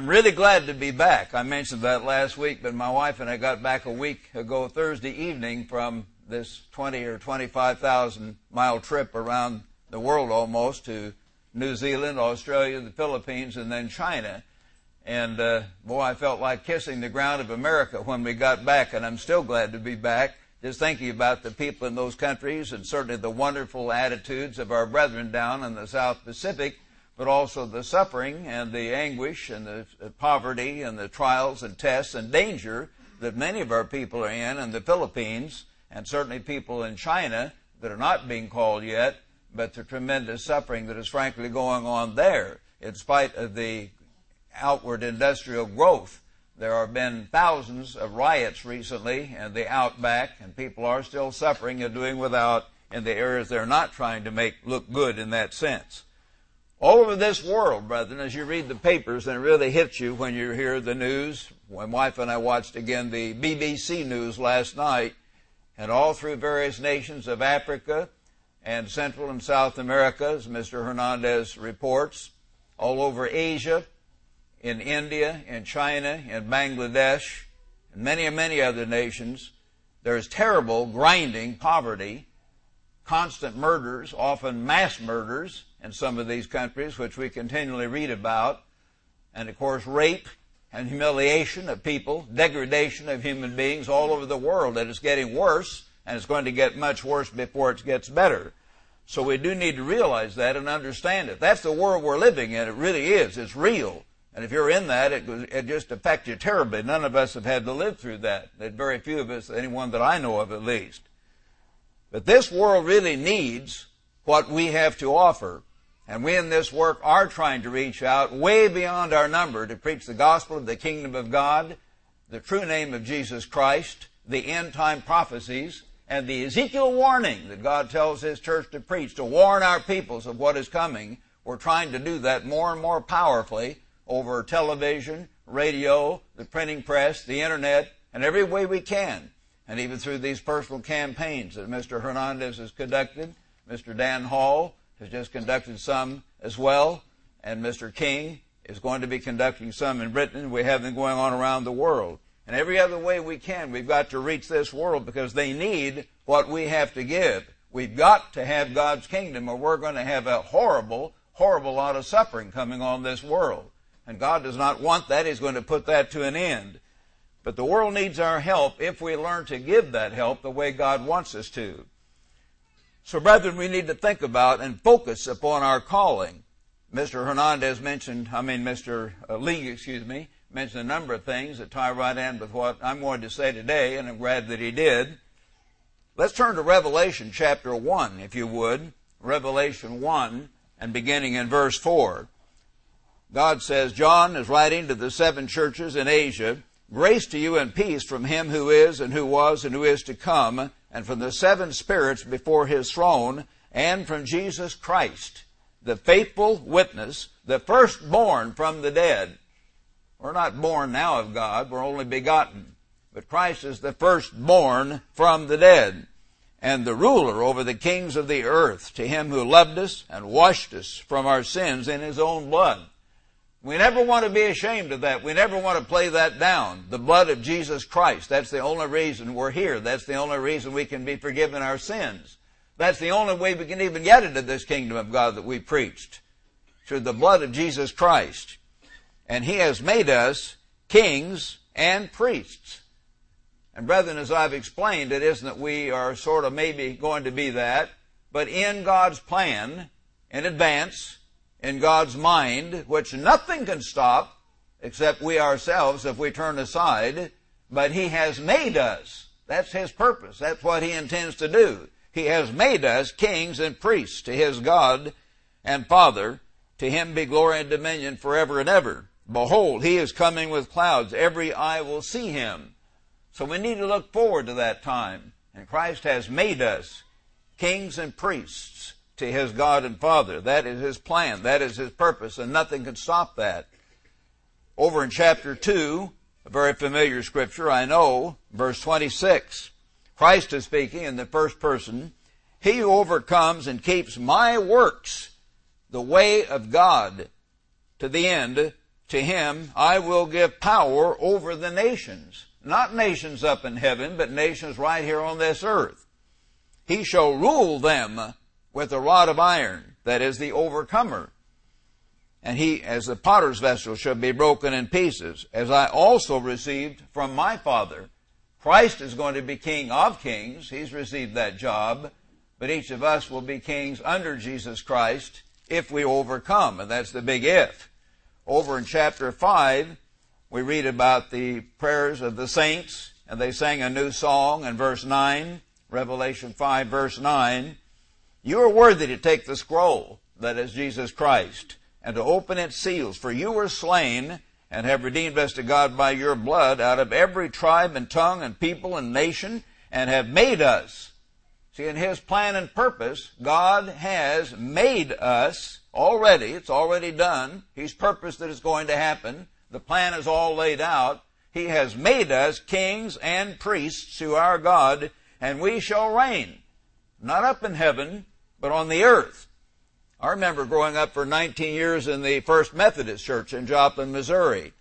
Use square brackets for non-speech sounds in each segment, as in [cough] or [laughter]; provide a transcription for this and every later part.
I'm really glad to be back. I mentioned that last week, but my wife and I got back a week ago Thursday evening from this 20 or 25,000 mile trip around the world almost to New Zealand, Australia, the Philippines, and then China. And uh, boy, I felt like kissing the ground of America when we got back, and I'm still glad to be back. Just thinking about the people in those countries and certainly the wonderful attitudes of our brethren down in the South Pacific but also the suffering and the anguish and the poverty and the trials and tests and danger that many of our people are in in the Philippines and certainly people in China that are not being called yet, but the tremendous suffering that is frankly going on there in spite of the outward industrial growth. There have been thousands of riots recently in the outback and people are still suffering and doing without in the areas they're not trying to make look good in that sense. All over this world, brethren, as you read the papers, and it really hits you when you hear the news. My wife and I watched again the BBC news last night, and all through various nations of Africa and Central and South America, as Mr. Hernandez reports, all over Asia, in India, in China, in Bangladesh, and many, and many other nations, there is terrible grinding poverty, constant murders, often mass murders, in some of these countries, which we continually read about, and of course, rape and humiliation of people, degradation of human beings all over the world, and it's getting worse, and it's going to get much worse before it gets better. So we do need to realize that and understand it. That's the world we're living in. It really is. It's real. And if you're in that, it, it just affects you terribly. None of us have had to live through that. Very few of us, anyone that I know of at least. But this world really needs what we have to offer. And we in this work are trying to reach out way beyond our number to preach the gospel of the kingdom of God, the true name of Jesus Christ, the end time prophecies, and the Ezekiel warning that God tells His church to preach, to warn our peoples of what is coming. We're trying to do that more and more powerfully over television, radio, the printing press, the internet, and every way we can. And even through these personal campaigns that Mr. Hernandez has conducted, Mr. Dan Hall, has just conducted some as well, and Mr. King is going to be conducting some in Britain. We have them going on around the world. And every other way we can, we've got to reach this world because they need what we have to give. We've got to have God's kingdom or we're going to have a horrible, horrible lot of suffering coming on this world. And God does not want that. He's going to put that to an end. But the world needs our help if we learn to give that help the way God wants us to. So, brethren, we need to think about and focus upon our calling. Mr. Hernandez mentioned, I mean, Mr. Uh, Lee, excuse me, mentioned a number of things that tie right in with what I'm going to say today, and I'm glad that he did. Let's turn to Revelation chapter 1, if you would. Revelation 1, and beginning in verse 4. God says, John is writing to the seven churches in Asia, Grace to you and peace from him who is, and who was, and who is to come and from the seven spirits before his throne, and from Jesus Christ, the faithful witness, the firstborn from the dead. We're not born now of God, we're only begotten. But Christ is the firstborn from the dead, and the ruler over the kings of the earth, to him who loved us and washed us from our sins in his own blood. We never want to be ashamed of that. We never want to play that down. The blood of Jesus Christ. That's the only reason we're here. That's the only reason we can be forgiven our sins. That's the only way we can even get into this kingdom of God that we preached. Through the blood of Jesus Christ. And He has made us kings and priests. And brethren, as I've explained, it isn't that we are sort of maybe going to be that, but in God's plan, in advance, in God's mind, which nothing can stop except we ourselves if we turn aside, but He has made us. That's His purpose. That's what He intends to do. He has made us kings and priests to His God and Father. To Him be glory and dominion forever and ever. Behold, He is coming with clouds. Every eye will see Him. So we need to look forward to that time. And Christ has made us kings and priests to his God and Father. That is his plan. That is his purpose, and nothing can stop that. Over in chapter 2, a very familiar scripture, I know, verse 26, Christ is speaking in the first person. He who overcomes and keeps my works, the way of God, to the end, to him I will give power over the nations. Not nations up in heaven, but nations right here on this earth. He shall rule them with a rod of iron, that is the overcomer. And he, as the potter's vessel, shall be broken in pieces, as I also received from my Father. Christ is going to be King of kings. He's received that job. But each of us will be kings under Jesus Christ if we overcome. And that's the big if. Over in chapter 5, we read about the prayers of the saints, and they sang a new song in verse 9, Revelation 5 verse 9. You are worthy to take the scroll, that is Jesus Christ, and to open its seals, for you were slain and have redeemed us to God by your blood out of every tribe and tongue and people and nation, and have made us. See, in His plan and purpose, God has made us already. It's already done. He's purposed that it's going to happen. The plan is all laid out. He has made us kings and priests to our God, and we shall reign. Not up in heaven, but on the earth. I remember growing up for 19 years in the First Methodist Church in Joplin, Missouri.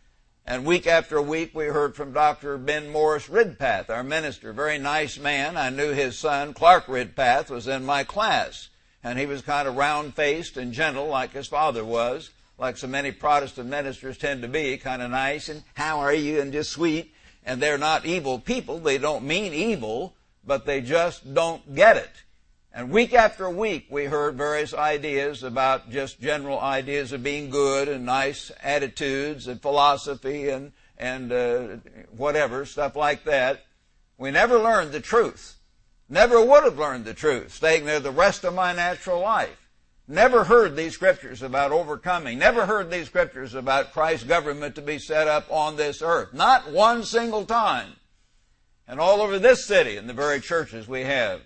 And week after week we heard from Dr. Ben Morris Ridpath, our minister. Very nice man. I knew his son, Clark Ridpath, was in my class and he was kind of round faced and gentle like his father was, like so many Protestant ministers tend to be, kind of nice and how are you and just sweet. And they're not evil people. They don't mean evil, but they just don't get it. And week after week, we heard various ideas about just general ideas of being good and nice attitudes and philosophy and, and uh, whatever, stuff like that. We never learned the truth. Never would have learned the truth, staying there the rest of my natural life. Never heard these scriptures about overcoming. Never heard these scriptures about Christ's government to be set up on this earth. Not one single time. And all over this city, and the very churches we have,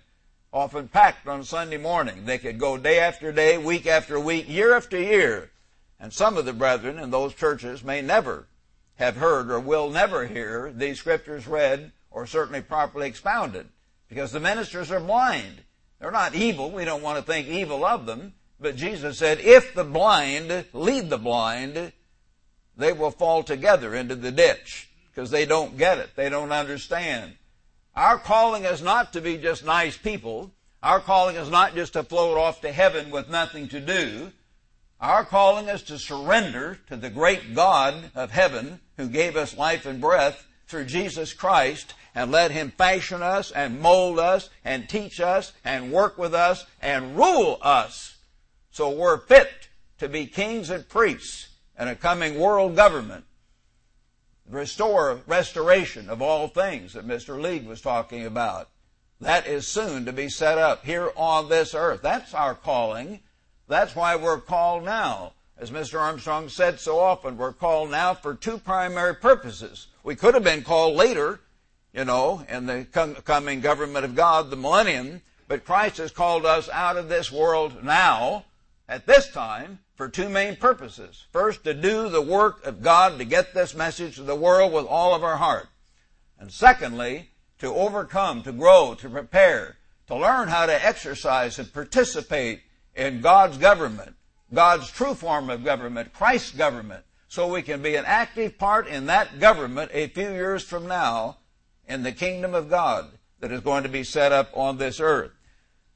often packed on Sunday morning. They could go day after day, week after week, year after year. And some of the brethren in those churches may never have heard or will never hear these scriptures read or certainly properly expounded because the ministers are blind. They're not evil. We don't want to think evil of them. But Jesus said, if the blind lead the blind, they will fall together into the ditch because they don't get it. They don't understand. Our calling is not to be just nice people. Our calling is not just to float off to heaven with nothing to do. Our calling is to surrender to the great God of heaven who gave us life and breath through Jesus Christ and let Him fashion us and mold us and teach us and work with us and rule us so we're fit to be kings and priests in a coming world government. Restore, restoration of all things that Mr. League was talking about. That is soon to be set up here on this earth. That's our calling. That's why we're called now. As Mr. Armstrong said so often, we're called now for two primary purposes. We could have been called later you know, in the coming government of God, the millennium. But Christ has called us out of this world now, at this time, for two main purposes. First, to do the work of God, to get this message to the world with all of our heart. And secondly, to overcome, to grow, to prepare, to learn how to exercise and participate in God's government, God's true form of government, Christ's government, so we can be an active part in that government a few years from now in the kingdom of God that is going to be set up on this earth.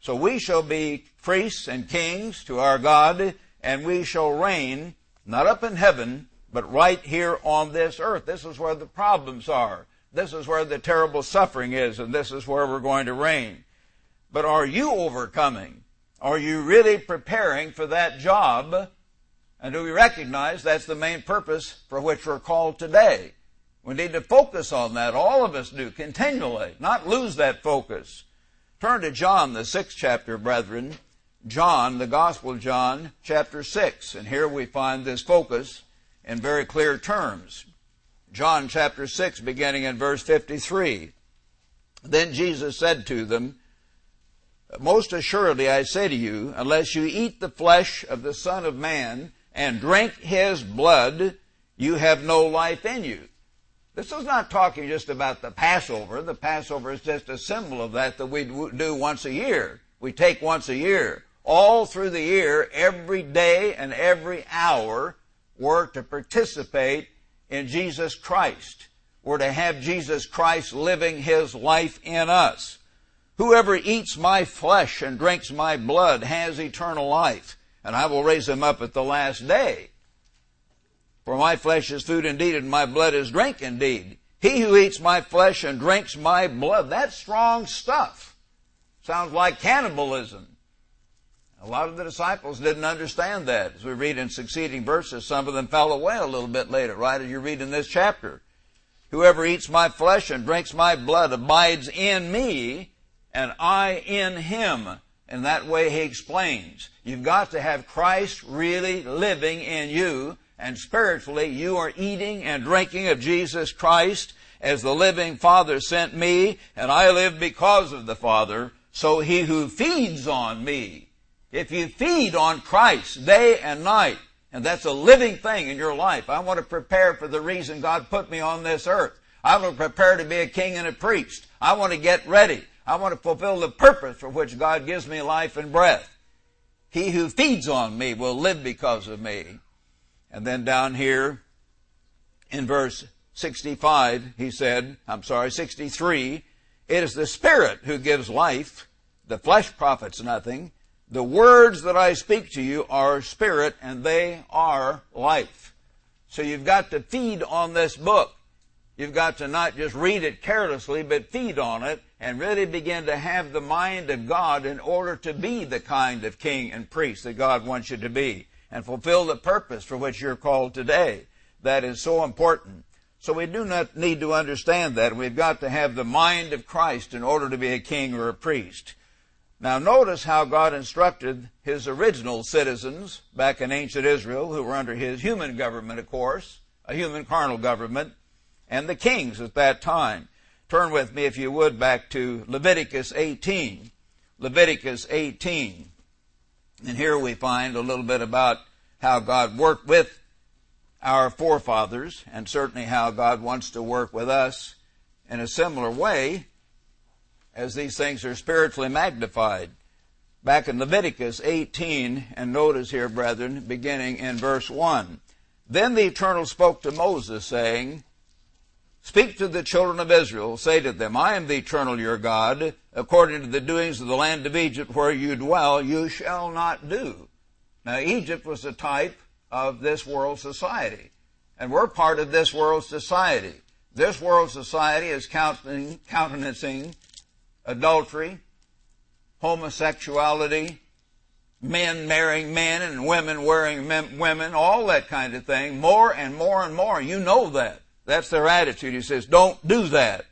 So we shall be priests and kings to our God, and we shall reign not up in heaven, but right here on this earth. This is where the problems are. This is where the terrible suffering is, and this is where we're going to reign. But are you overcoming? Are you really preparing for that job? And do we recognize that's the main purpose for which we're called today? We need to focus on that. All of us do, continually, not lose that focus. Turn to John, the sixth chapter, brethren. John, the Gospel of John, chapter 6. And here we find this focus in very clear terms. John chapter 6, beginning in verse 53. Then Jesus said to them, Most assuredly I say to you, unless you eat the flesh of the Son of Man and drink his blood, you have no life in you. This is not talking just about the Passover. The Passover is just a symbol of that that we do once a year. We take once a year. All through the year, every day and every hour, we're to participate in Jesus Christ. We're to have Jesus Christ living His life in us. Whoever eats my flesh and drinks my blood has eternal life, and I will raise him up at the last day. For my flesh is food indeed, and my blood is drink indeed. He who eats my flesh and drinks my blood, that's strong stuff. Sounds like cannibalism. A lot of the disciples didn't understand that. As we read in succeeding verses, some of them fell away a little bit later, right as you read in this chapter. Whoever eats my flesh and drinks my blood abides in me, and I in him. And that way he explains. You've got to have Christ really living in you, and spiritually you are eating and drinking of Jesus Christ as the living Father sent me, and I live because of the Father, so he who feeds on me if you feed on Christ day and night, and that's a living thing in your life, I want to prepare for the reason God put me on this earth. I want to prepare to be a king and a priest. I want to get ready. I want to fulfill the purpose for which God gives me life and breath. He who feeds on me will live because of me. And then down here in verse 65, he said, I'm sorry, 63, it is the Spirit who gives life. The flesh profits nothing. The words that I speak to you are spirit and they are life. So you've got to feed on this book. You've got to not just read it carelessly, but feed on it and really begin to have the mind of God in order to be the kind of king and priest that God wants you to be and fulfill the purpose for which you're called today. That is so important. So we do not need to understand that. We've got to have the mind of Christ in order to be a king or a priest. Now notice how God instructed his original citizens back in ancient Israel, who were under his human government, of course, a human carnal government, and the kings at that time. Turn with me, if you would, back to Leviticus 18. Leviticus 18. And here we find a little bit about how God worked with our forefathers, and certainly how God wants to work with us in a similar way as these things are spiritually magnified. Back in Leviticus 18, and notice here, brethren, beginning in verse 1. Then the Eternal spoke to Moses, saying, Speak to the children of Israel, say to them, I am the Eternal your God. According to the doings of the land of Egypt where you dwell, you shall not do. Now, Egypt was a type of this world society. And we're part of this world society. This world society is countenancing adultery, homosexuality, men marrying men and women wearing men, women, all that kind of thing, more and more and more. You know that. That's their attitude. He says, don't do that.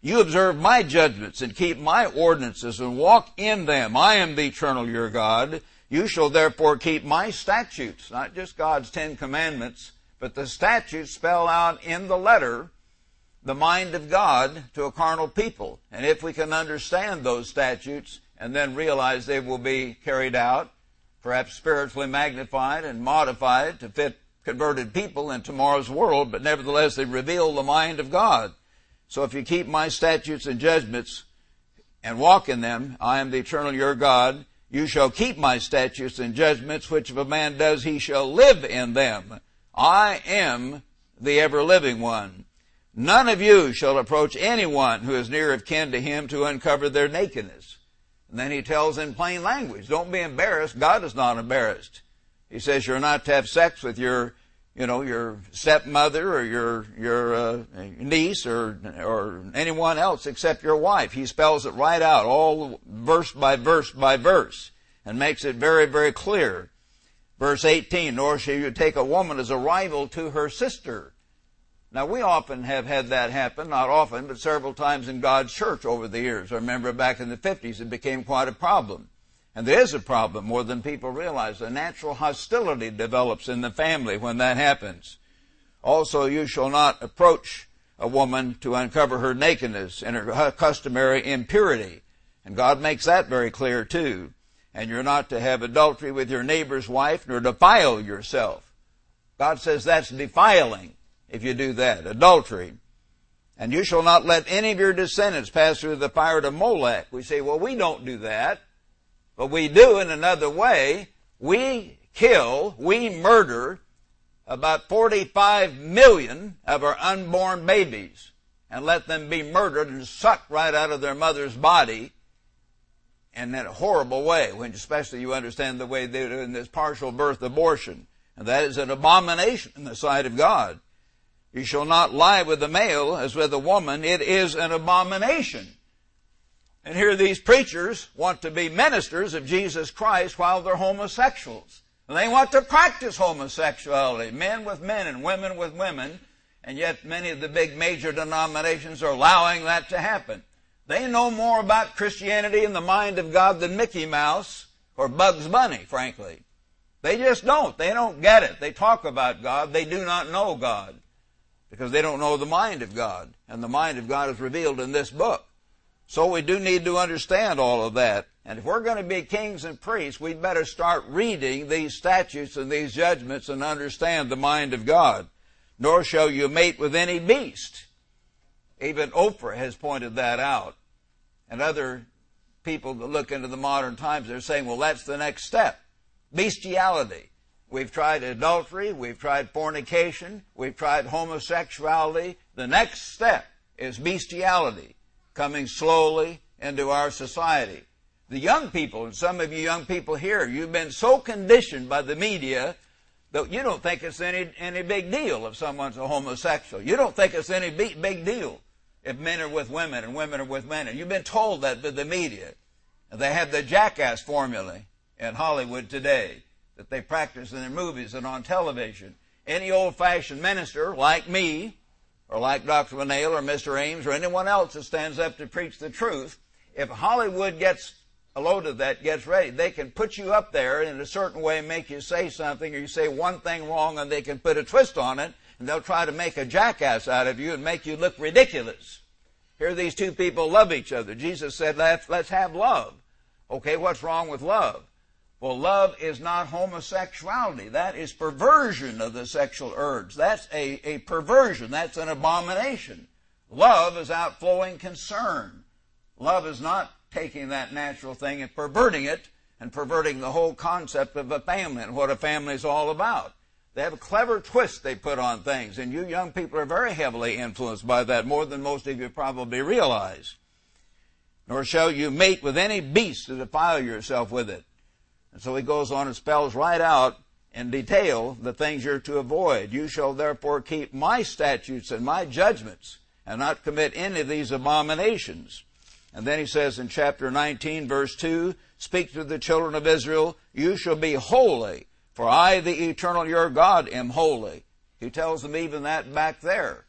You observe my judgments and keep my ordinances and walk in them. I am the eternal your God. You shall therefore keep my statutes, not just God's Ten Commandments, but the statutes spell out in the letter the mind of God to a carnal people. And if we can understand those statutes and then realize they will be carried out, perhaps spiritually magnified and modified to fit converted people in tomorrow's world, but nevertheless they reveal the mind of God. So if you keep my statutes and judgments and walk in them, I am the eternal your God. You shall keep my statutes and judgments, which if a man does, he shall live in them. I am the ever living one. None of you shall approach anyone who is near of kin to him to uncover their nakedness. And then he tells in plain language, don't be embarrassed. God is not embarrassed. He says you're not to have sex with your, you know, your stepmother or your, your uh, niece or, or anyone else except your wife. He spells it right out, all verse by verse by verse, and makes it very, very clear. Verse 18, nor shall you take a woman as a rival to her sister. Now, we often have had that happen, not often, but several times in God's church over the years. I remember back in the 50s, it became quite a problem. And there is a problem more than people realize. A natural hostility develops in the family when that happens. Also, you shall not approach a woman to uncover her nakedness and her customary impurity. And God makes that very clear too. And you're not to have adultery with your neighbor's wife nor defile yourself. God says that's defiling if you do that. Adultery. And you shall not let any of your descendants pass through the fire to Molech. We say, well, we don't do that. But we do in another way. We kill, we murder about 45 million of our unborn babies and let them be murdered and sucked right out of their mother's body in a horrible way, when especially you understand the way they do in this partial birth abortion. And that is an abomination in the sight of God. You shall not lie with the male as with a woman. It is an abomination. And here these preachers want to be ministers of Jesus Christ while they're homosexuals. And they want to practice homosexuality, men with men and women with women, and yet many of the big major denominations are allowing that to happen. They know more about Christianity and the mind of God than Mickey Mouse or Bugs Bunny, frankly. They just don't. They don't get it. They talk about God. They do not know God because they don't know the mind of God. And the mind of God is revealed in this book. So we do need to understand all of that. And if we're going to be kings and priests, we'd better start reading these statutes and these judgments and understand the mind of God. Nor shall you mate with any beast. Even Oprah has pointed that out. And other people that look into the modern times, they're saying, well, that's the next step. Bestiality. We've tried adultery, we've tried fornication, we've tried homosexuality. The next step is bestiality coming slowly into our society. The young people, and some of you young people here, you've been so conditioned by the media that you don't think it's any, any big deal if someone's a homosexual. You don't think it's any big, big deal if men are with women and women are with men. And you've been told that by the media. They have the jackass formula in Hollywood today that they practice in their movies and on television. Any old-fashioned minister like me or like Dr. Winnail or Mr. Ames or anyone else that stands up to preach the truth, if Hollywood gets a load of that, gets ready, they can put you up there in a certain way make you say something or you say one thing wrong and they can put a twist on it and they'll try to make a jackass out of you and make you look ridiculous. Here these two people love each other. Jesus said, let's, let's have love. Okay, what's wrong with love? Well, love is not homosexuality. That is perversion of the sexual urge. That's a, a perversion. That's an abomination. Love is outflowing concern. Love is not taking that natural thing and perverting it and perverting the whole concept of a family and what a family is all about. They have a clever twist they put on things, and you young people are very heavily influenced by that, more than most of you probably realize. Nor shall you mate with any beast to defile yourself with it. And so he goes on and spells right out in detail the things you're to avoid. You shall therefore keep my statutes and my judgments and not commit any of these abominations. And then he says in chapter 19 verse 2, speak to the children of Israel, you shall be holy, for I, the eternal your God, am holy. He tells them even that back there.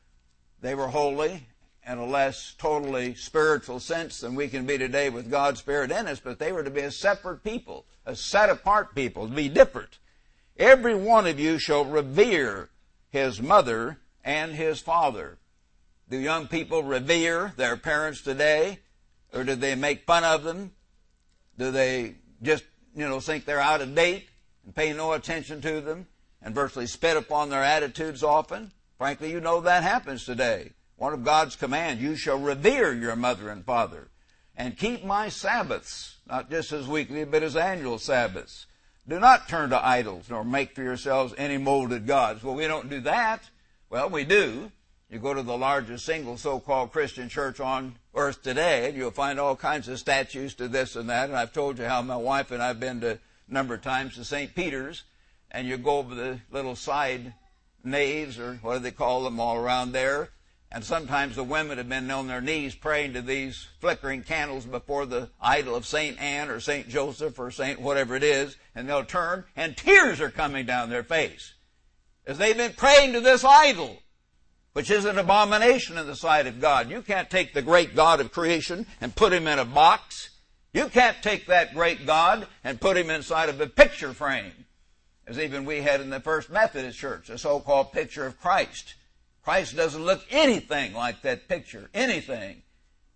They were holy in a less totally spiritual sense than we can be today with God's Spirit in us, but they were to be a separate people a set apart people, to be different. Every one of you shall revere his mother and his father. Do young people revere their parents today? Or do they make fun of them? Do they just, you know, think they're out of date and pay no attention to them and virtually spit upon their attitudes often? Frankly, you know that happens today. One of God's commands, you shall revere your mother and father and keep my Sabbaths not just as weekly, but as annual Sabbaths. Do not turn to idols, nor make for yourselves any molded gods. Well, we don't do that. Well, we do. You go to the largest single so-called Christian church on earth today, and you'll find all kinds of statues to this and that. And I've told you how my wife and I've been to a number of times to St. Peter's, and you go over the little side naves, or what do they call them, all around there, and sometimes the women have been on their knees praying to these flickering candles before the idol of St. Anne or St. Joseph or St. whatever it is, and they'll turn and tears are coming down their face as they've been praying to this idol, which is an abomination in the sight of God. You can't take the great God of creation and put him in a box. You can't take that great God and put him inside of a picture frame, as even we had in the First Methodist Church, a so-called picture of Christ. Christ doesn't look anything like that picture, anything.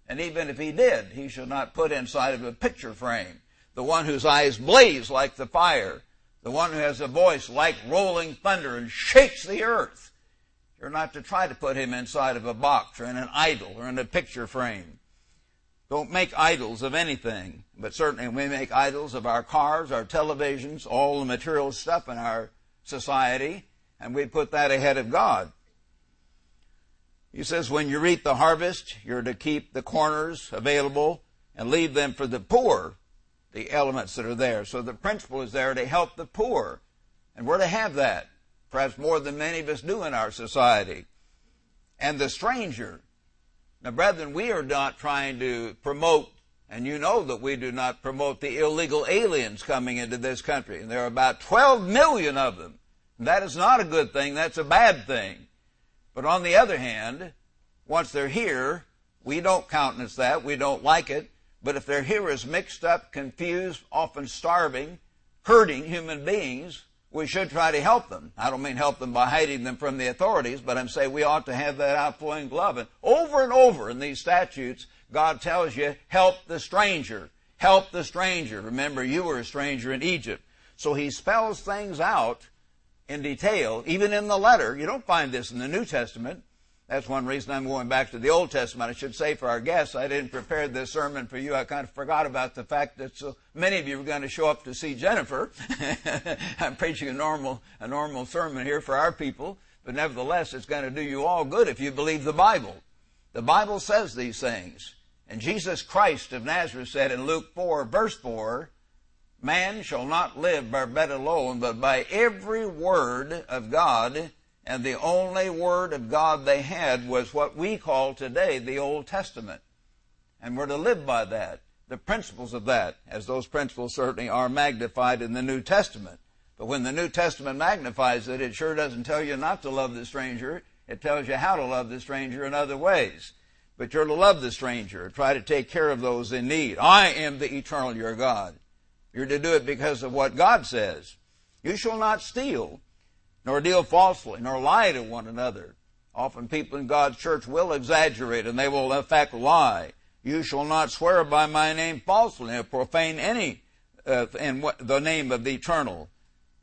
And even if he did, he should not put inside of a picture frame. The one whose eyes blaze like the fire, the one who has a voice like rolling thunder and shakes the earth. You're not to try to put him inside of a box or in an idol or in a picture frame. Don't make idols of anything, but certainly we make idols of our cars, our televisions, all the material stuff in our society and we put that ahead of God. He says, when you reap the harvest, you're to keep the corners available and leave them for the poor, the elements that are there. So the principle is there to help the poor. And we're to have that, perhaps more than many of us do in our society. And the stranger. Now, brethren, we are not trying to promote, and you know that we do not promote the illegal aliens coming into this country. And there are about 12 million of them. That is not a good thing. That's a bad thing. But on the other hand, once they're here, we don't countenance that. We don't like it. But if they're here as mixed up, confused, often starving, hurting human beings, we should try to help them. I don't mean help them by hiding them from the authorities, but I'm saying we ought to have that outflowing love. And over and over in these statutes, God tells you, help the stranger. Help the stranger. Remember, you were a stranger in Egypt. So he spells things out in detail, even in the letter. You don't find this in the New Testament. That's one reason I'm going back to the Old Testament. I should say for our guests, I didn't prepare this sermon for you. I kind of forgot about the fact that so many of you were going to show up to see Jennifer. [laughs] I'm preaching a normal, a normal sermon here for our people, but nevertheless, it's going to do you all good if you believe the Bible. The Bible says these things. And Jesus Christ of Nazareth said in Luke 4, verse 4, Man shall not live by bread alone, but by every word of God. And the only word of God they had was what we call today the Old Testament. And we're to live by that. The principles of that, as those principles certainly are magnified in the New Testament. But when the New Testament magnifies it, it sure doesn't tell you not to love the stranger. It tells you how to love the stranger in other ways. But you're to love the stranger. Try to take care of those in need. I am the eternal your God. You're to do it because of what God says. You shall not steal, nor deal falsely, nor lie to one another. Often people in God's church will exaggerate and they will in fact lie. You shall not swear by my name falsely or profane any uh, in what, the name of the eternal.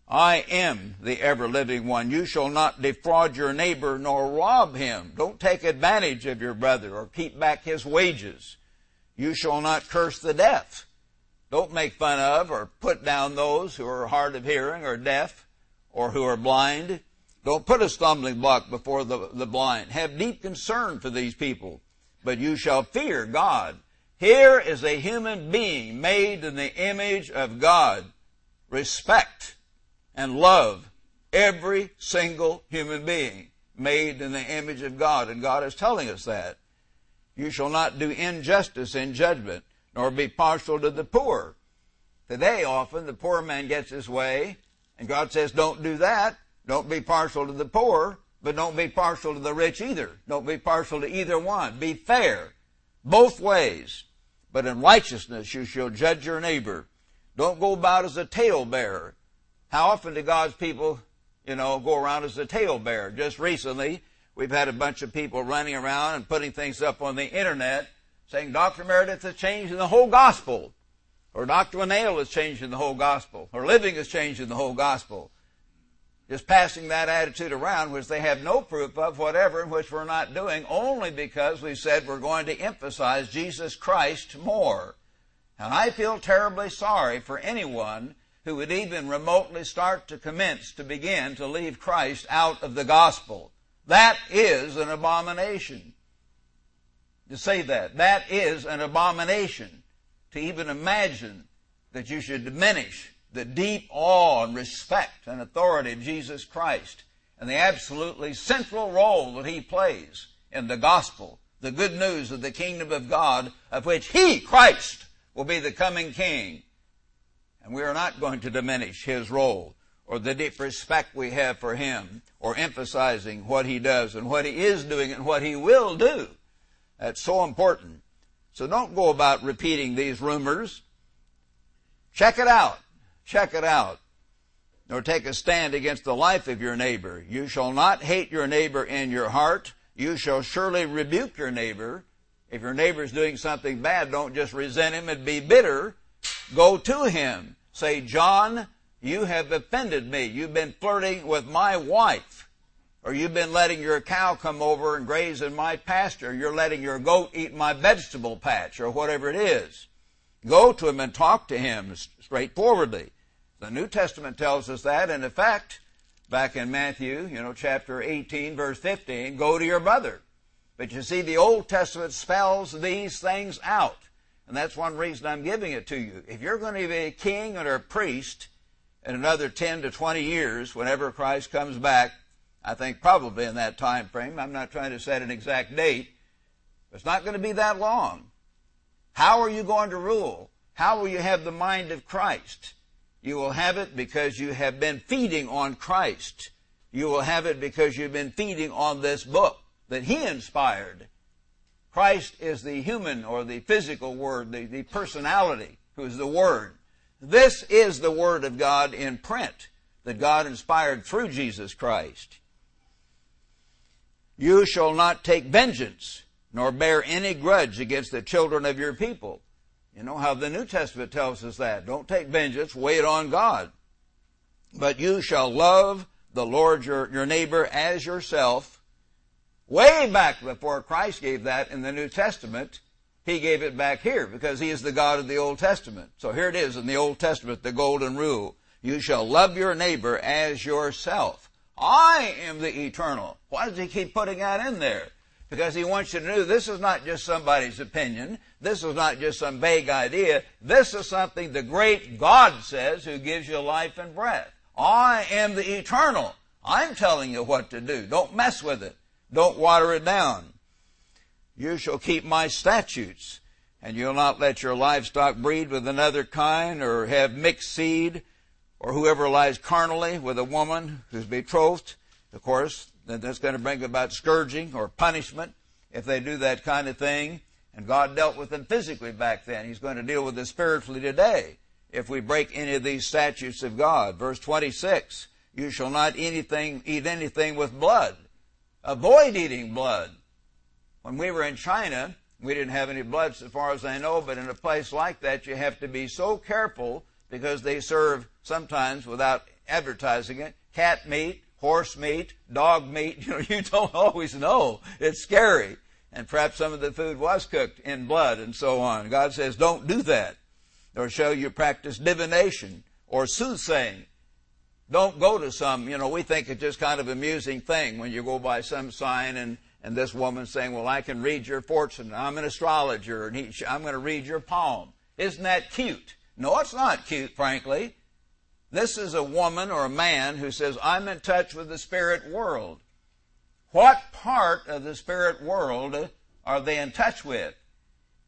I am the ever living one. You shall not defraud your neighbor nor rob him. Don't take advantage of your brother or keep back his wages. You shall not curse the deaf. Don't make fun of or put down those who are hard of hearing or deaf or who are blind. Don't put a stumbling block before the, the blind. Have deep concern for these people, but you shall fear God. Here is a human being made in the image of God. Respect and love every single human being made in the image of God. And God is telling us that. You shall not do injustice in judgment nor be partial to the poor. Today, often, the poor man gets his way, and God says, don't do that. Don't be partial to the poor, but don't be partial to the rich either. Don't be partial to either one. Be fair. Both ways. But in righteousness you shall judge your neighbor. Don't go about as a talebearer. How often do God's people, you know, go around as a talebearer? Just recently, we've had a bunch of people running around and putting things up on the internet saying Dr. Meredith is changing the whole gospel, or Dr. Winnail is changing the whole gospel, or Living is changing the whole gospel. Just passing that attitude around, which they have no proof of whatever, and which we're not doing, only because we said we're going to emphasize Jesus Christ more. And I feel terribly sorry for anyone who would even remotely start to commence to begin to leave Christ out of the gospel. That is an abomination to say that. That is an abomination to even imagine that you should diminish the deep awe and respect and authority of Jesus Christ and the absolutely central role that he plays in the gospel, the good news of the kingdom of God, of which he, Christ, will be the coming king. And we are not going to diminish his role or the deep respect we have for him or emphasizing what he does and what he is doing and what he will do. That's so important. So don't go about repeating these rumors. Check it out. Check it out. Nor take a stand against the life of your neighbor. You shall not hate your neighbor in your heart. You shall surely rebuke your neighbor. If your neighbor is doing something bad, don't just resent him and be bitter. Go to him. Say, John, you have offended me. You've been flirting with my wife. Or you've been letting your cow come over and graze in my pasture. You're letting your goat eat my vegetable patch or whatever it is. Go to him and talk to him straightforwardly. The New Testament tells us that. In fact, back in Matthew, you know, chapter 18, verse 15, go to your brother. But you see, the Old Testament spells these things out. And that's one reason I'm giving it to you. If you're going to be a king or a priest in another 10 to 20 years, whenever Christ comes back, I think probably in that time frame, I'm not trying to set an exact date, it's not going to be that long. How are you going to rule? How will you have the mind of Christ? You will have it because you have been feeding on Christ. You will have it because you've been feeding on this book that He inspired. Christ is the human or the physical word, the, the personality who is the word. This is the word of God in print that God inspired through Jesus Christ. You shall not take vengeance, nor bear any grudge against the children of your people. You know how the New Testament tells us that. Don't take vengeance, wait on God. But you shall love the Lord your, your neighbor as yourself. Way back before Christ gave that in the New Testament, He gave it back here because He is the God of the Old Testament. So here it is in the Old Testament, the golden rule. You shall love your neighbor as yourself. I am the eternal. Why does He keep putting that in there? Because He wants you to know this is not just somebody's opinion. This is not just some vague idea. This is something the great God says who gives you life and breath. I am the eternal. I'm telling you what to do. Don't mess with it. Don't water it down. You shall keep my statutes, and you'll not let your livestock breed with another kind, or have mixed seed, or whoever lies carnally with a woman who's betrothed. Of course, that's going to bring about scourging or punishment if they do that kind of thing. And God dealt with them physically back then. He's going to deal with them spiritually today if we break any of these statutes of God. Verse 26, you shall not anything, eat anything with blood. Avoid eating blood. When we were in China, we didn't have any blood so far as I know, but in a place like that, you have to be so careful because they serve sometimes without advertising it cat meat, horse meat, dog meat. [laughs] You know, you don't always know. It's scary. And perhaps some of the food was cooked in blood and so on. God says, don't do that. Or show you practice divination or soothsaying. Don't go to some, you know, we think it's just kind of amusing thing when you go by some sign and, and this woman saying, well, I can read your fortune. I'm an astrologer and he, I'm going to read your palm. Isn't that cute? No, it's not cute, frankly. This is a woman or a man who says, I'm in touch with the spirit world. What part of the spirit world are they in touch with?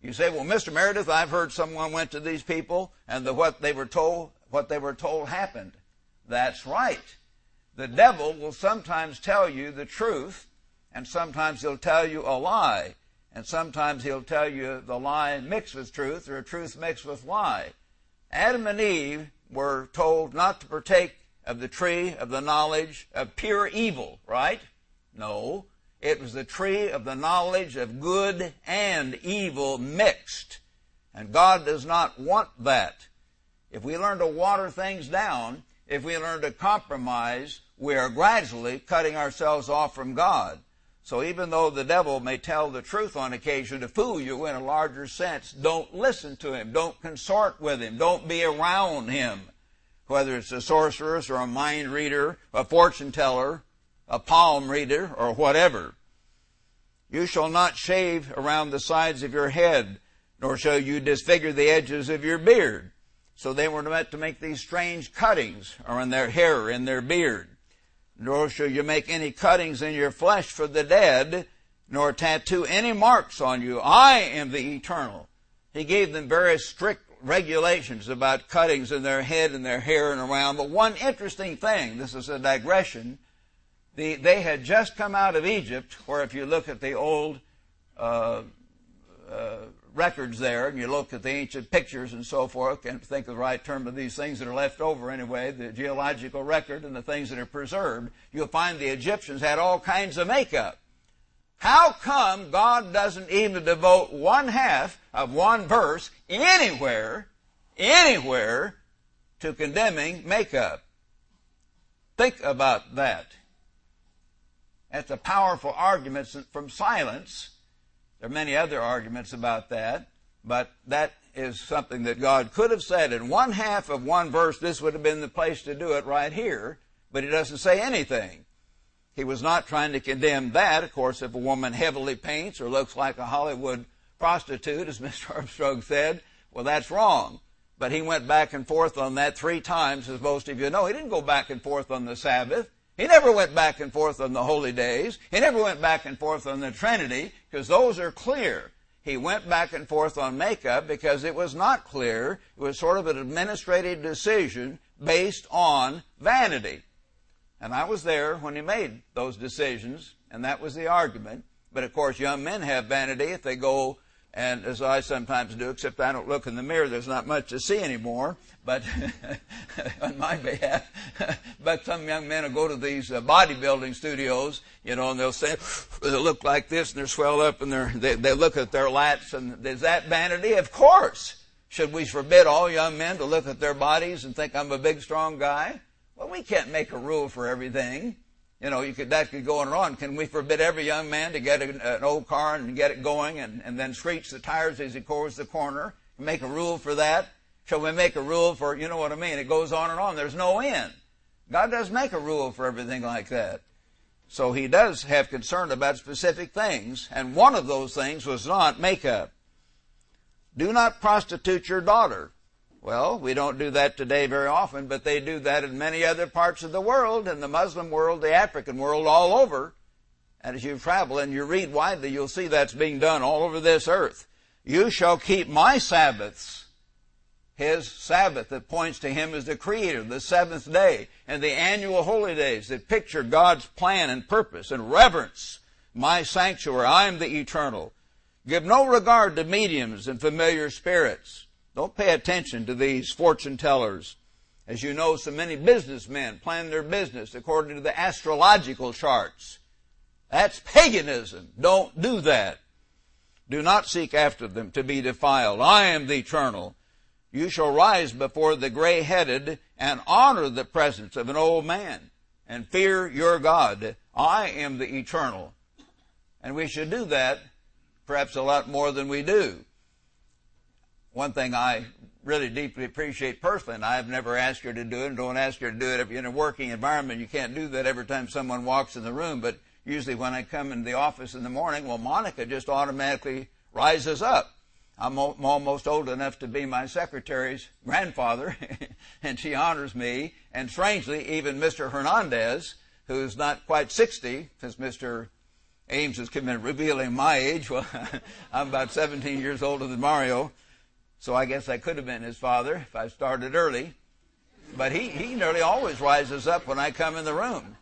You say, well, Mr. Meredith, I've heard someone went to these people and the, what they were told, what they were told happened. That's right. The devil will sometimes tell you the truth, and sometimes he'll tell you a lie, and sometimes he'll tell you the lie mixed with truth or a truth mixed with lie. Adam and Eve were told not to partake of the tree of the knowledge of pure evil, right? No. It was the tree of the knowledge of good and evil mixed. And God does not want that. If we learn to water things down, if we learn to compromise, we are gradually cutting ourselves off from God. So even though the devil may tell the truth on occasion to fool you in a larger sense, don't listen to him. Don't consort with him. Don't be around him. Whether it's a sorceress or a mind reader, a fortune teller, a palm reader, or whatever. You shall not shave around the sides of your head, nor shall you disfigure the edges of your beard. So they were meant to make these strange cuttings in their hair, in their beard. Nor shall you make any cuttings in your flesh for the dead, nor tattoo any marks on you. I am the eternal. He gave them very strict regulations about cuttings in their head and their hair and around. But one interesting thing, this is a digression, the, they had just come out of Egypt, where if you look at the old uh, uh, records there, and you look at the ancient pictures and so forth, can't think of the right term of these things that are left over anyway, the geological record and the things that are preserved, you'll find the Egyptians had all kinds of makeup. How come God doesn't even devote one half of one verse anywhere, anywhere, to condemning makeup? Think about that. That's a powerful argument from silence there are many other arguments about that, but that is something that God could have said in one half of one verse. This would have been the place to do it right here. but he doesn't say anything. He was not trying to condemn that. Of course, if a woman heavily paints or looks like a Hollywood prostitute, as [laughs] Mr. Armstrong said, well, that's wrong. But he went back and forth on that three times, as most of you know. He didn't go back and forth on the Sabbath. He never went back and forth on the holy days. He never went back and forth on the Trinity, because those are clear. He went back and forth on makeup because it was not clear. It was sort of an administrative decision based on vanity. And I was there when he made those decisions, and that was the argument. But of course, young men have vanity if they go and as I sometimes do, except I don't look in the mirror, there's not much to see anymore, but [laughs] on my behalf. [laughs] but some young men will go to these uh, bodybuilding studios, you know, and they'll say, they look like this and they're swelled up and they're, they, they look at their lats and is that vanity? Of course. Should we forbid all young men to look at their bodies and think I'm a big, strong guy? Well, we can't make a rule for everything. You know, you could, that could go on and on. Can we forbid every young man to get a, an old car and get it going and, and then screech the tires as he cores the corner? Make a rule for that? Shall we make a rule for, you know what I mean? It goes on and on. There's no end. God does make a rule for everything like that. So he does have concern about specific things, and one of those things was not makeup. Do not prostitute your daughter. Well, we don't do that today very often, but they do that in many other parts of the world, in the Muslim world, the African world, all over. And as you travel and you read widely, you'll see that's being done all over this earth. You shall keep my Sabbaths. His Sabbath that points to Him as the Creator, the seventh day, and the annual holy days that picture God's plan and purpose and reverence my sanctuary. I am the eternal. Give no regard to mediums and familiar spirits don't pay attention to these fortune tellers. As you know, so many businessmen plan their business according to the astrological charts. That's paganism. Don't do that. Do not seek after them to be defiled. I am the eternal. You shall rise before the gray headed and honor the presence of an old man and fear your God. I am the eternal. And we should do that perhaps a lot more than we do one thing I really deeply appreciate personally, and I've never asked her to do it and don't ask her to do it. If you're in a working environment, you can't do that every time someone walks in the room, but usually when I come into the office in the morning, well, Monica just automatically rises up. I'm almost old enough to be my secretary's grandfather, [laughs] and she honors me. And strangely, even Mr. Hernandez, who's not quite 60, since Mr. Ames has in revealing my age. [laughs] Well, [laughs] I'm about 17 years older than Mario. So I guess I could have been his father if I started early. But he, he nearly always rises up when I come in the room.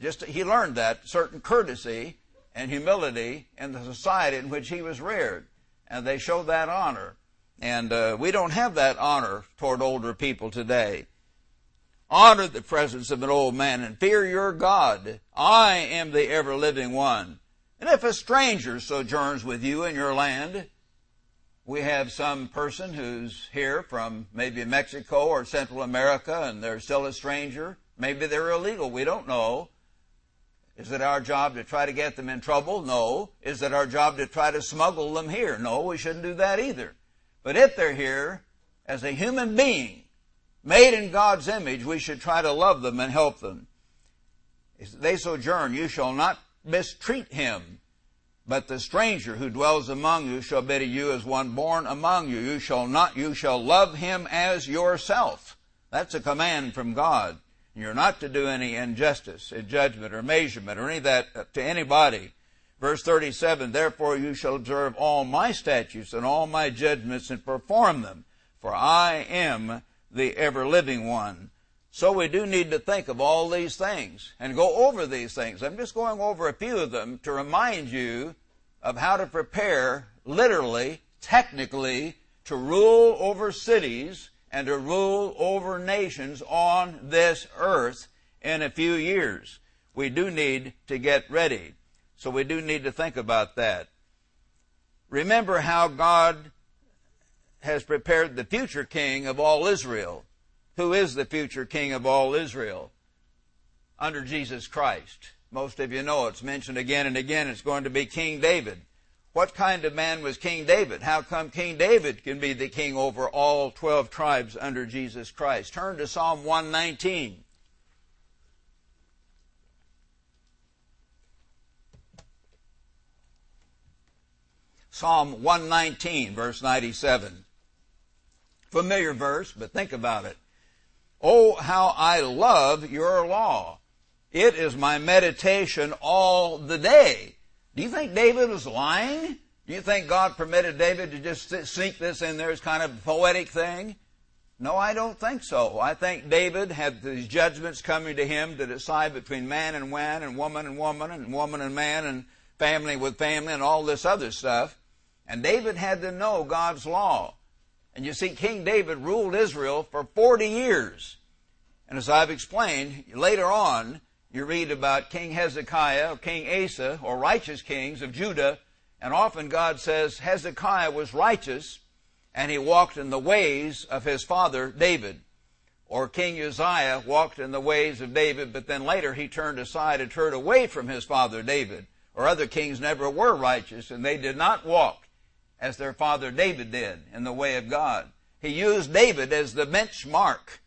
Just he learned that certain courtesy and humility in the society in which he was reared, and they show that honor. And uh, we don't have that honor toward older people today. Honor the presence of an old man and fear your God. I am the ever living one. And if a stranger sojourns with you in your land, we have some person who's here from maybe Mexico or Central America and they're still a stranger. Maybe they're illegal. We don't know. Is it our job to try to get them in trouble? No. Is it our job to try to smuggle them here? No, we shouldn't do that either. But if they're here as a human being, made in God's image, we should try to love them and help them. If they sojourn, you shall not mistreat him but the stranger who dwells among you shall be to you as one born among you. You shall not, you shall love him as yourself. That's a command from God. You're not to do any injustice, in judgment or measurement or any of that to anybody. Verse 37, therefore you shall observe all my statutes and all my judgments and perform them, for I am the ever living one. So we do need to think of all these things and go over these things. I'm just going over a few of them to remind you of how to prepare literally, technically, to rule over cities and to rule over nations on this earth in a few years. We do need to get ready. So we do need to think about that. Remember how God has prepared the future king of all Israel who is the future king of all Israel under Jesus Christ. Most of you know it's mentioned again and again. It's going to be King David. What kind of man was King David? How come King David can be the king over all 12 tribes under Jesus Christ? Turn to Psalm 119. Psalm 119, verse 97. Familiar verse, but think about it. Oh, how I love your law. It is my meditation all the day. Do you think David was lying? Do you think God permitted David to just sink this in there as kind of poetic thing? No, I don't think so. I think David had these judgments coming to him to decide between man and man and woman and woman and woman and man and family with family and all this other stuff. And David had to know God's law. And you see, King David ruled Israel for 40 years. And as I've explained, later on, you read about King Hezekiah or King Asa or righteous kings of Judah. And often God says Hezekiah was righteous and he walked in the ways of his father David. Or King Uzziah walked in the ways of David, but then later he turned aside and turned away from his father David. Or other kings never were righteous and they did not walk as their father David did in the way of God. He used David as the benchmark.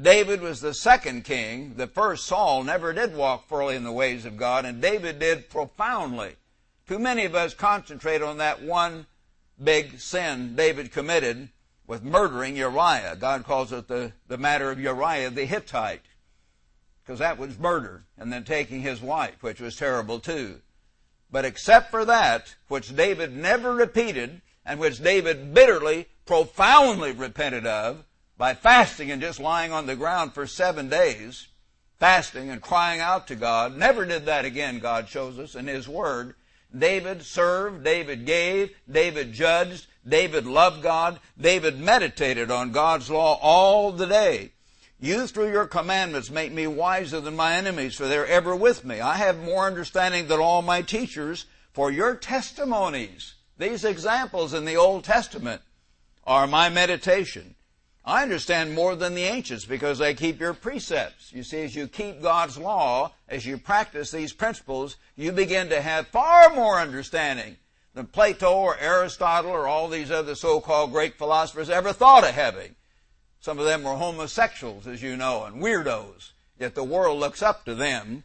David was the second king. The first Saul never did walk fully in the ways of God, and David did profoundly. Too many of us concentrate on that one big sin David committed with murdering Uriah. God calls it the, the matter of Uriah the Hittite, because that was murder, and then taking his wife, which was terrible too. But except for that, which David never repeated, and which David bitterly, profoundly repented of, by fasting and just lying on the ground for seven days, fasting and crying out to God, never did that again, God shows us in His Word, David served, David gave, David judged, David loved God, David meditated on God's law all the day. You through your commandments make me wiser than my enemies, for they're ever with me. I have more understanding than all my teachers, for your testimonies, these examples in the Old Testament, are my meditation. I understand more than the ancients because I keep your precepts. You see, as you keep God's law, as you practice these principles, you begin to have far more understanding than Plato or Aristotle or all these other so-called Greek philosophers ever thought of having. Some of them were homosexuals, as you know, and weirdos. Yet the world looks up to them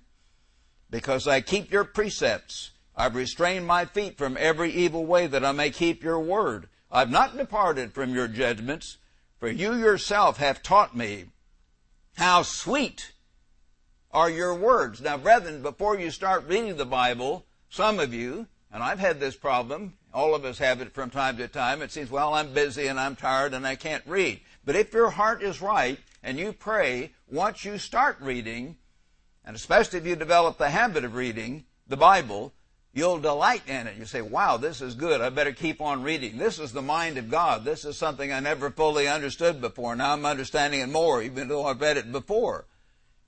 because I keep your precepts. I've restrained my feet from every evil way that I may keep your word. I've not departed from your judgments. For you yourself have taught me how sweet are your words. Now, brethren, before you start reading the Bible, some of you, and I've had this problem, all of us have it from time to time, it seems, well, I'm busy and I'm tired and I can't read. But if your heart is right and you pray, once you start reading, and especially if you develop the habit of reading the Bible, You'll delight in it. You say, wow, this is good. I better keep on reading. This is the mind of God. This is something I never fully understood before. Now I'm understanding it more, even though I've read it before.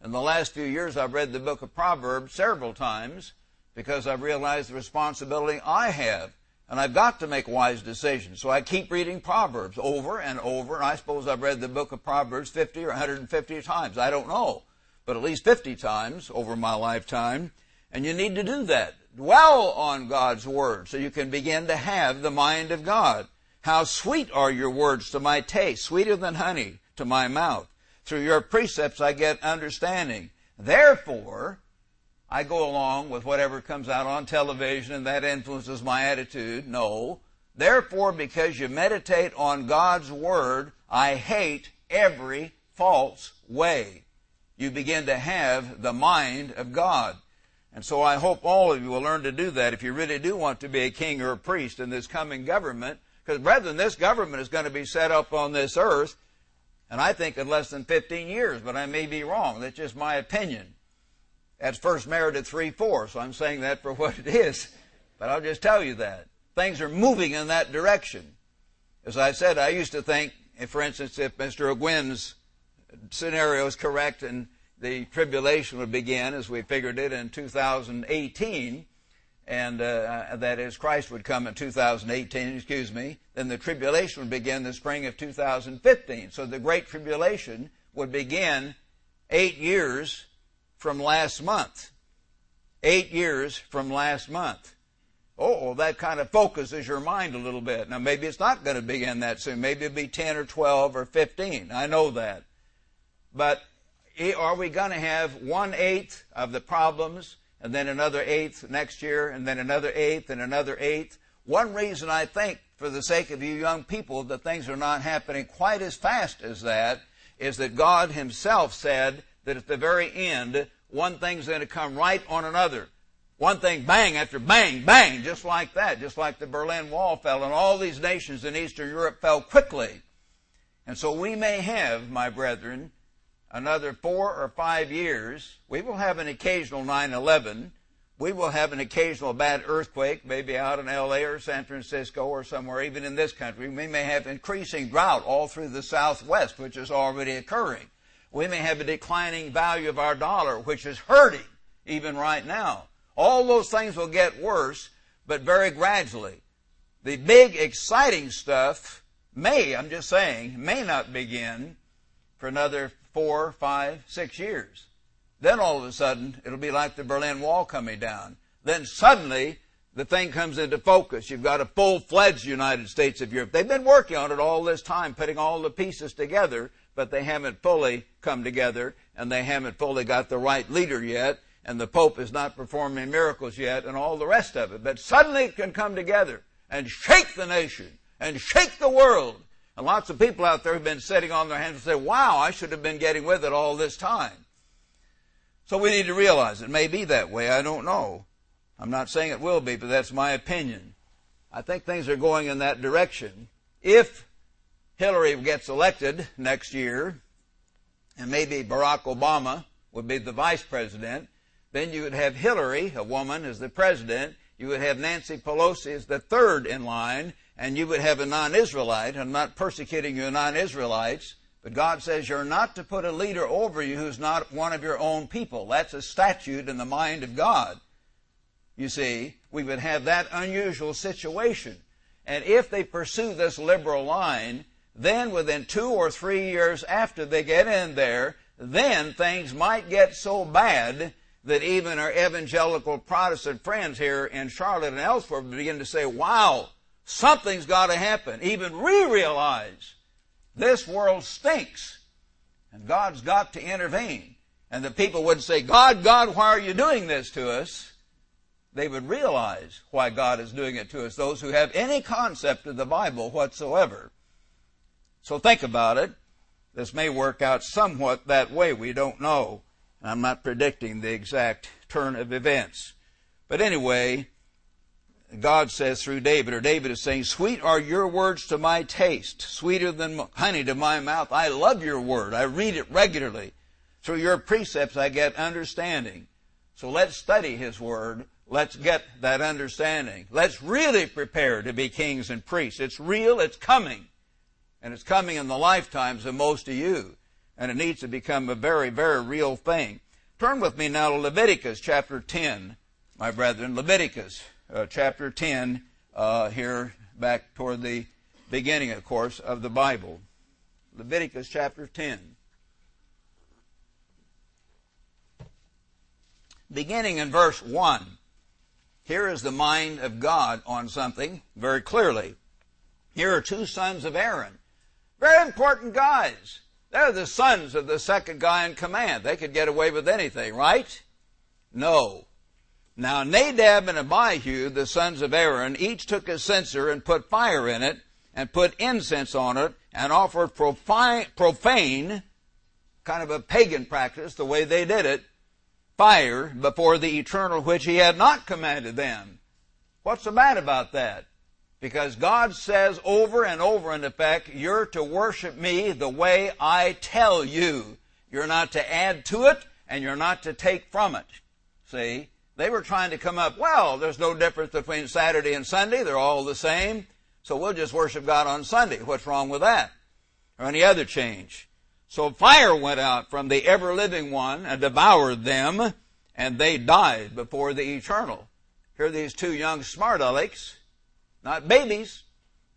In the last few years, I've read the book of Proverbs several times because I've realized the responsibility I have. And I've got to make wise decisions. So I keep reading Proverbs over and over. And I suppose I've read the book of Proverbs 50 or 150 times. I don't know. But at least 50 times over my lifetime. And you need to do that dwell on God's Word so you can begin to have the mind of God. How sweet are your words to my taste, sweeter than honey to my mouth. Through your precepts I get understanding. Therefore, I go along with whatever comes out on television and that influences my attitude. No. Therefore, because you meditate on God's Word, I hate every false way. You begin to have the mind of God. And so I hope all of you will learn to do that if you really do want to be a king or a priest in this coming government. Because brethren, this government is going to be set up on this earth, and I think in less than 15 years, but I may be wrong. That's just my opinion. That's first Meredith 3-4, so I'm saying that for [laughs] what it is. But I'll just tell you that. Things are moving in that direction. As I said, I used to think, for instance, if Mr. Ogwyn's scenario is correct and the tribulation would begin, as we figured it, in 2018, and uh, that is Christ would come in 2018, excuse me, then the tribulation would begin the spring of 2015. So the Great Tribulation would begin eight years from last month. Eight years from last month. Oh, that kind of focuses your mind a little bit. Now maybe it's not going to begin that soon. Maybe it'll be 10 or 12 or 15. I know that. But eh, are we going to have one eighth of the problems and then another eighth next year and then another eighth and another eighth? One reason I think, for the sake of you young people, that things are not happening quite as fast as that is that God Himself said that at the very end, one thing's going to come right on another. One thing, bang after bang, bang, just like that, just like the Berlin Wall fell, and all these nations in Eastern Europe fell quickly. And so we may have, my brethren, another four or five years. We will have an occasional 9-11. We will have an occasional bad earthquake, maybe out in LA or San Francisco or somewhere, even in this country. We may have increasing drought all through the Southwest, which is already occurring. We may have a declining value of our dollar, which is hurting even right now. All those things will get worse, but very gradually. The big exciting stuff may, I'm just saying, may not begin for another four, five, six years. Then all of a sudden, it'll be like the Berlin Wall coming down. Then suddenly, the thing comes into focus. You've got a full-fledged United States of Europe. They've been working on it all this time, putting all the pieces together, but they haven't fully come together, and they haven't fully got the right leader yet, and the Pope is not performing miracles yet, and all the rest of it. But suddenly it can come together and shake the nation and shake the world. And lots of people out there have been sitting on their hands and say, wow, I should have been getting with it all this time. So we need to realize it may be that way. I don't know. I'm not saying it will be, but that's my opinion. I think things are going in that direction. If Hillary gets elected next year, and maybe Barack Obama would be the vice president, then you would have Hillary, a woman, as the president. You would have Nancy Pelosi as the third in line, and you would have a non-Israelite. I'm not persecuting you non-Israelites, but God says you're not to put a leader over you who's not one of your own people. That's a statute in the mind of God. You see, we would have that unusual situation. And if they pursue this liberal line, then within two or three years after they get in there, then things might get so bad that even our evangelical Protestant friends here in Charlotte and elsewhere begin to say, wow, something's got to happen. Even we realize this world stinks and God's got to intervene. And the people would say, God, God, why are you doing this to us? They would realize why God is doing it to us, those who have any concept of the Bible whatsoever. So think about it. This may work out somewhat that way. We don't know. I'm not predicting the exact turn of events. But anyway, God says through David, or David is saying, Sweet are your words to my taste, sweeter than honey to my mouth. I love your word. I read it regularly. Through your precepts I get understanding. So let's study his word. Let's get that understanding. Let's really prepare to be kings and priests. It's real, it's coming. And it's coming in the lifetimes of most of you and it needs to become a very, very real thing. Turn with me now to Leviticus chapter 10, my brethren. Leviticus uh, chapter 10, uh, here back toward the beginning, of course, of the Bible. Leviticus chapter 10. Beginning in verse 1. Here is the mind of God on something very clearly. Here are two sons of Aaron. Very important guys. They're the sons of the second guy in command. They could get away with anything, right? No. Now Nadab and Abihu, the sons of Aaron, each took a censer and put fire in it and put incense on it and offered profane, profane kind of a pagan practice, the way they did it, fire before the eternal which he had not commanded them. What's the bad about that? Because God says over and over in effect, you're to worship me the way I tell you. You're not to add to it and you're not to take from it. See? They were trying to come up, well, there's no difference between Saturday and Sunday. They're all the same. So we'll just worship God on Sunday. What's wrong with that? Or any other change? So fire went out from the ever living one and devoured them and they died before the eternal. Here are these two young smart alecks not babies.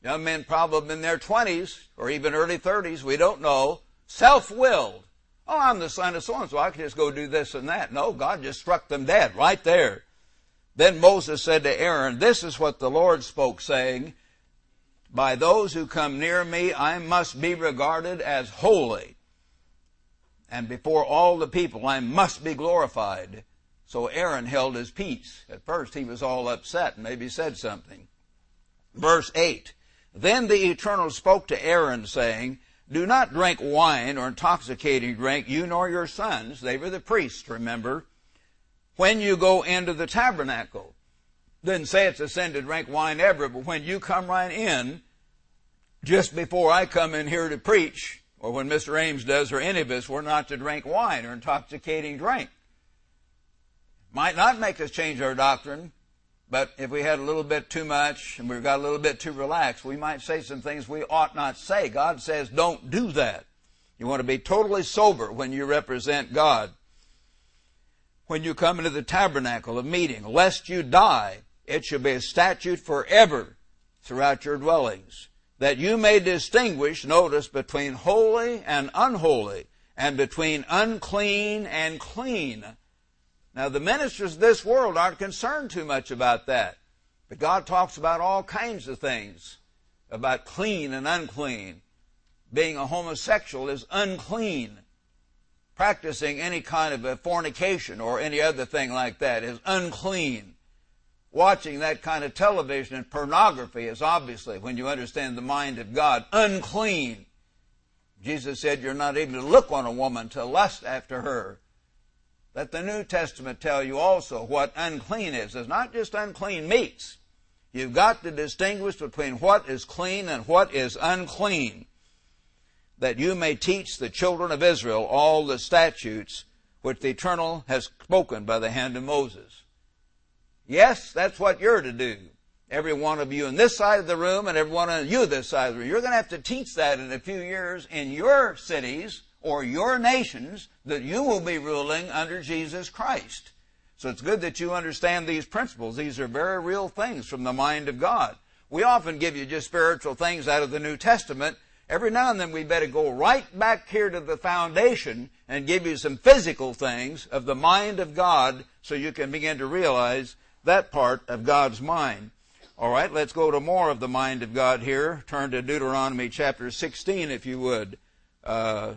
Young men probably in their 20s or even early 30s, we don't know. Self-willed. Oh, I'm the son of so-and-so. I can just go do this and that. No, God just struck them dead right there. Then Moses said to Aaron, This is what the Lord spoke, saying, By those who come near me, I must be regarded as holy. And before all the people, I must be glorified. So Aaron held his peace. At first, he was all upset and maybe said something. Verse 8. Then the Eternal spoke to Aaron saying, Do not drink wine or intoxicating drink, you nor your sons. They were the priests, remember. When you go into the tabernacle. Didn't say it's a sin to drink wine ever, but when you come right in, just before I come in here to preach, or when Mr. Ames does, or any of us, we're not to drink wine or intoxicating drink. Might not make us change our doctrine, but if we had a little bit too much and we've got a little bit too relaxed, we might say some things we ought not say. God says don't do that. You want to be totally sober when you represent God. When you come into the tabernacle of meeting, lest you die, it shall be a statute forever throughout your dwellings, that you may distinguish, notice, between holy and unholy, and between unclean and clean. Now, the ministers of this world aren't concerned too much about that. But God talks about all kinds of things about clean and unclean. Being a homosexual is unclean. Practicing any kind of a fornication or any other thing like that is unclean. Watching that kind of television and pornography is obviously, when you understand the mind of God, unclean. Jesus said you're not even to look on a woman to lust after her. Let the New Testament tell you also what unclean is. It's not just unclean meats. You've got to distinguish between what is clean and what is unclean, that you may teach the children of Israel all the statutes which the Eternal has spoken by the hand of Moses. Yes, that's what you're to do. Every one of you in this side of the room and every one of you this side of the room. You're going to have to teach that in a few years in your cities or your nations that you will be ruling under Jesus Christ. So it's good that you understand these principles. These are very real things from the mind of God. We often give you just spiritual things out of the New Testament. Every now and then we better go right back here to the foundation and give you some physical things of the mind of God so you can begin to realize that part of God's mind. All right, let's go to more of the mind of God here. Turn to Deuteronomy chapter 16, if you would. Uh,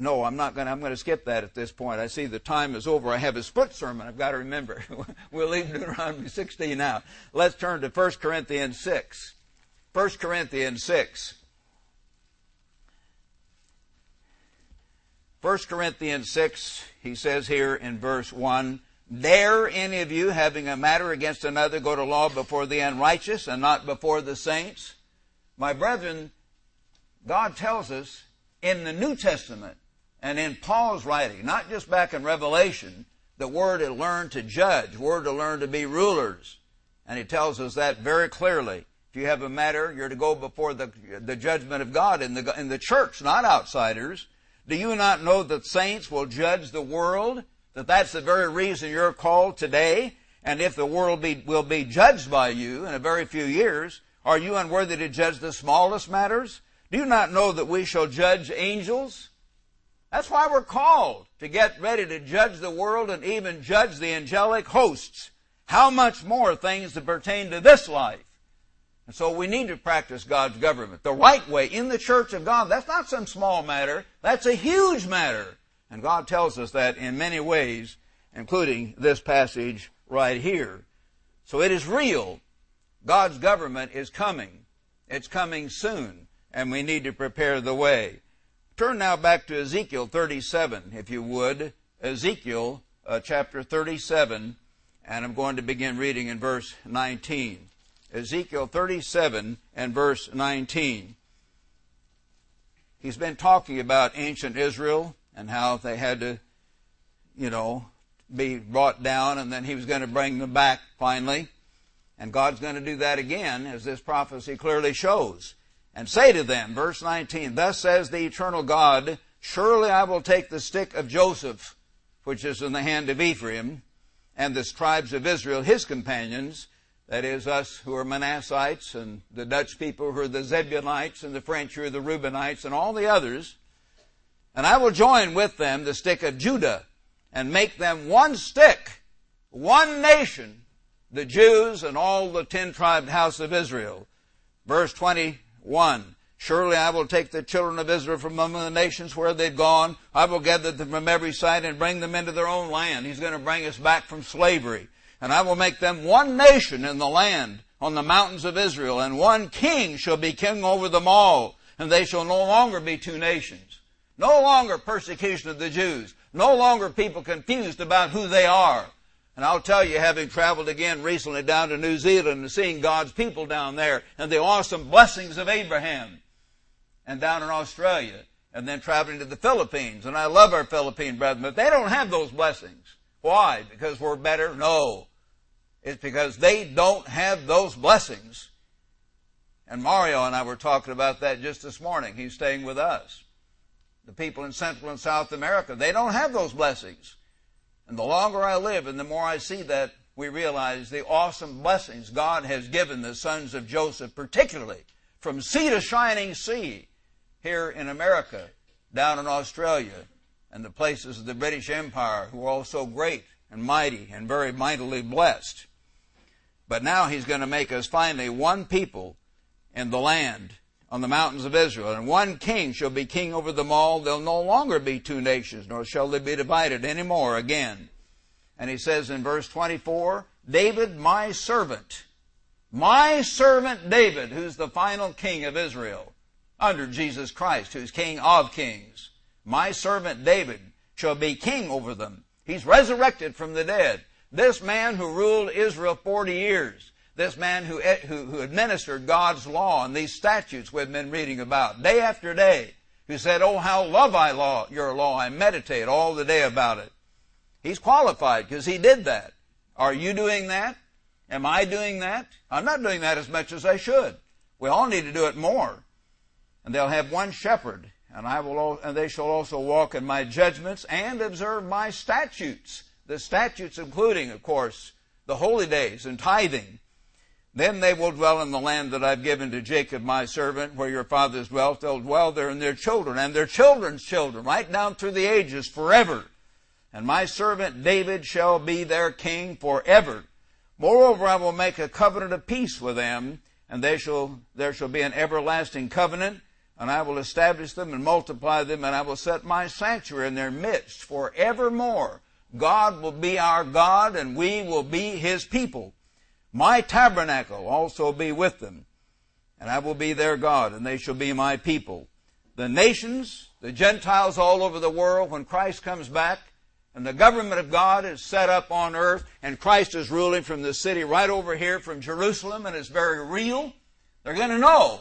no, I'm not going to, I'm going to skip that at this point. I see the time is over. I have a split sermon I've got to remember. [laughs] we'll leave Deuteronomy 16 now. Let's turn to 1 Corinthians 6. 1 Corinthians 6. 1 Corinthians 6, he says here in verse 1, Dare any of you, having a matter against another, go to law before the unrighteous and not before the saints? My brethren, God tells us in the New Testament and in Paul's writing, not just back in Revelation, that we're to learn to judge, we're to learn to be rulers. And he tells us that very clearly. If you have a matter, you're to go before the, the judgment of God in the, in the church, not outsiders. Do you not know that saints will judge the world? That that's the very reason you're called today? And if the world be, will be judged by you in a very few years, are you unworthy to judge the smallest matters? Do you not know that we shall judge angels? That's why we're called to get ready to judge the world and even judge the angelic hosts. How much more things that pertain to this life? And so we need to practice God's government the right way in the church of God. That's not some small matter. That's a huge matter. And God tells us that in many ways, including this passage right here. So it is real. God's government is coming. It's coming soon. And we need to prepare the way. Turn now back to Ezekiel 37, if you would. Ezekiel uh, chapter 37, and I'm going to begin reading in verse 19. Ezekiel 37 and verse 19. He's been talking about ancient Israel and how they had to, you know, be brought down and then he was going to bring them back finally. And God's going to do that again, as this prophecy clearly shows and say to them, verse 19, Thus says the eternal God, Surely I will take the stick of Joseph, which is in the hand of Ephraim, and the tribes of Israel, his companions, that is, us who are Manassites, and the Dutch people who are the Zebulonites, and the French who are the Reubenites, and all the others, and I will join with them the stick of Judah, and make them one stick, one nation, the Jews and all the ten tribed house of Israel. Verse 20, 1. Surely I will take the children of Israel from among the nations where they've gone. I will gather them from every side and bring them into their own land. He's going to bring us back from slavery. And I will make them one nation in the land on the mountains of Israel, and one king shall be king over them all, and they shall no longer be two nations. No longer persecution of the Jews. No longer people confused about who they are. And I'll tell you, having traveled again recently down to New Zealand and seeing God's people down there and the awesome blessings of Abraham, and down in Australia, and then traveling to the Philippines. And I love our Philippine brethren, but they don't have those blessings. Why? Because we're better? No. It's because they don't have those blessings. And Mario and I were talking about that just this morning. He's staying with us. The people in Central and South America, they don't have those blessings. And the longer I live and the more I see that, we realize the awesome blessings God has given the sons of Joseph, particularly from sea to shining sea here in America, down in Australia, and the places of the British Empire who are all so great and mighty and very mightily blessed. But now he's going to make us finally one people in the land on the mountains of Israel. And one king shall be king over them all. There'll no longer be two nations, nor shall they be divided any more again. And he says in verse 24, David, my servant, my servant David, who's the final king of Israel, under Jesus Christ, who's king of kings. My servant David shall be king over them. He's resurrected from the dead. This man who ruled Israel 40 years, this man who, eh, who, who administered God's law and these statutes we've been reading about day after day, who said, Oh, how love I law, your law. I meditate all the day about it. He's qualified because he did that. Are you doing that? Am I doing that? I'm not doing that as much as I should. We all need to do it more. And they'll have one shepherd, and I will, and they shall also walk in my judgments and observe my statutes the statutes including, of course, the holy days and tithing. Then they will dwell in the land that I've given to Jacob my servant, where your fathers dwelt. They'll dwell there and their children and their children's children, right down through the ages, forever. And my servant David shall be their king forever. Moreover, I will make a covenant of peace with them, and they shall, there shall be an everlasting covenant, and I will establish them and multiply them, and I will set my sanctuary in their midst forevermore. God will be our God and we will be His people. My tabernacle also be with them, and I will be their God, and they shall be my people. The nations, the Gentiles all over the world, when Christ comes back, and the government of God is set up on earth, and Christ is ruling from the city right over here from Jerusalem, and it's very real, they're going to know.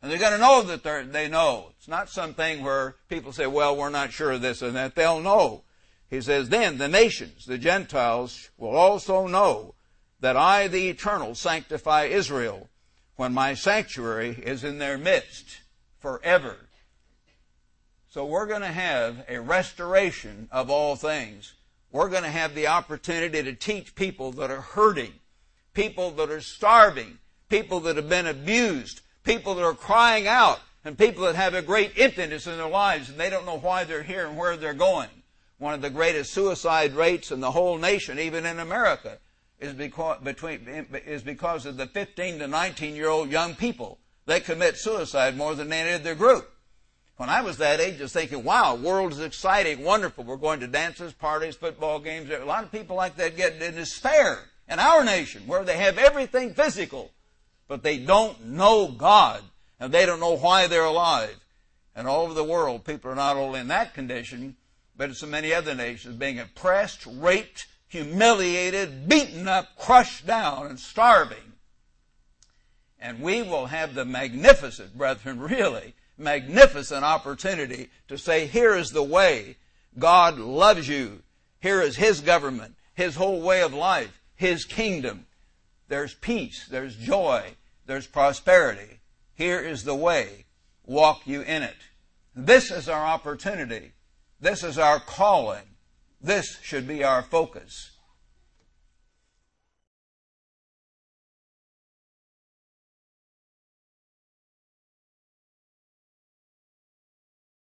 And they're going to know that they know. It's not something where people say, well, we're not sure of this and that. They'll know. He says, Then the nations, the Gentiles, will also know that I, the Eternal, sanctify Israel when my sanctuary is in their midst forever. So we're going to have a restoration of all things. We're going to have the opportunity to teach people that are hurting, people that are starving, people that have been abused, people that are crying out, and people that have a great emptiness in their lives and they don't know why they're here and where they're going one of the greatest suicide rates in the whole nation, even in America, is because, between, is because of the 15 to 19 year old young people. They commit suicide more than any other group. When I was that age, I was thinking, wow, world is exciting, wonderful. We're going to dances, parties, football games. A lot of people like that get in despair in our nation where they have everything physical, but they don't know God and they don't know why they're alive. And all over the world, people are not only in that condition, but in so many other nations, being oppressed, raped, humiliated, beaten up, crushed down, and starving. And we will have the magnificent, brethren, [laughs] really magnificent opportunity to say, here is the way. God loves you. Here is His government, His whole way of life, His kingdom. There's peace, there's joy, there's prosperity. Here is the way. Walk you in it. This is our opportunity this is our calling. This should be our focus.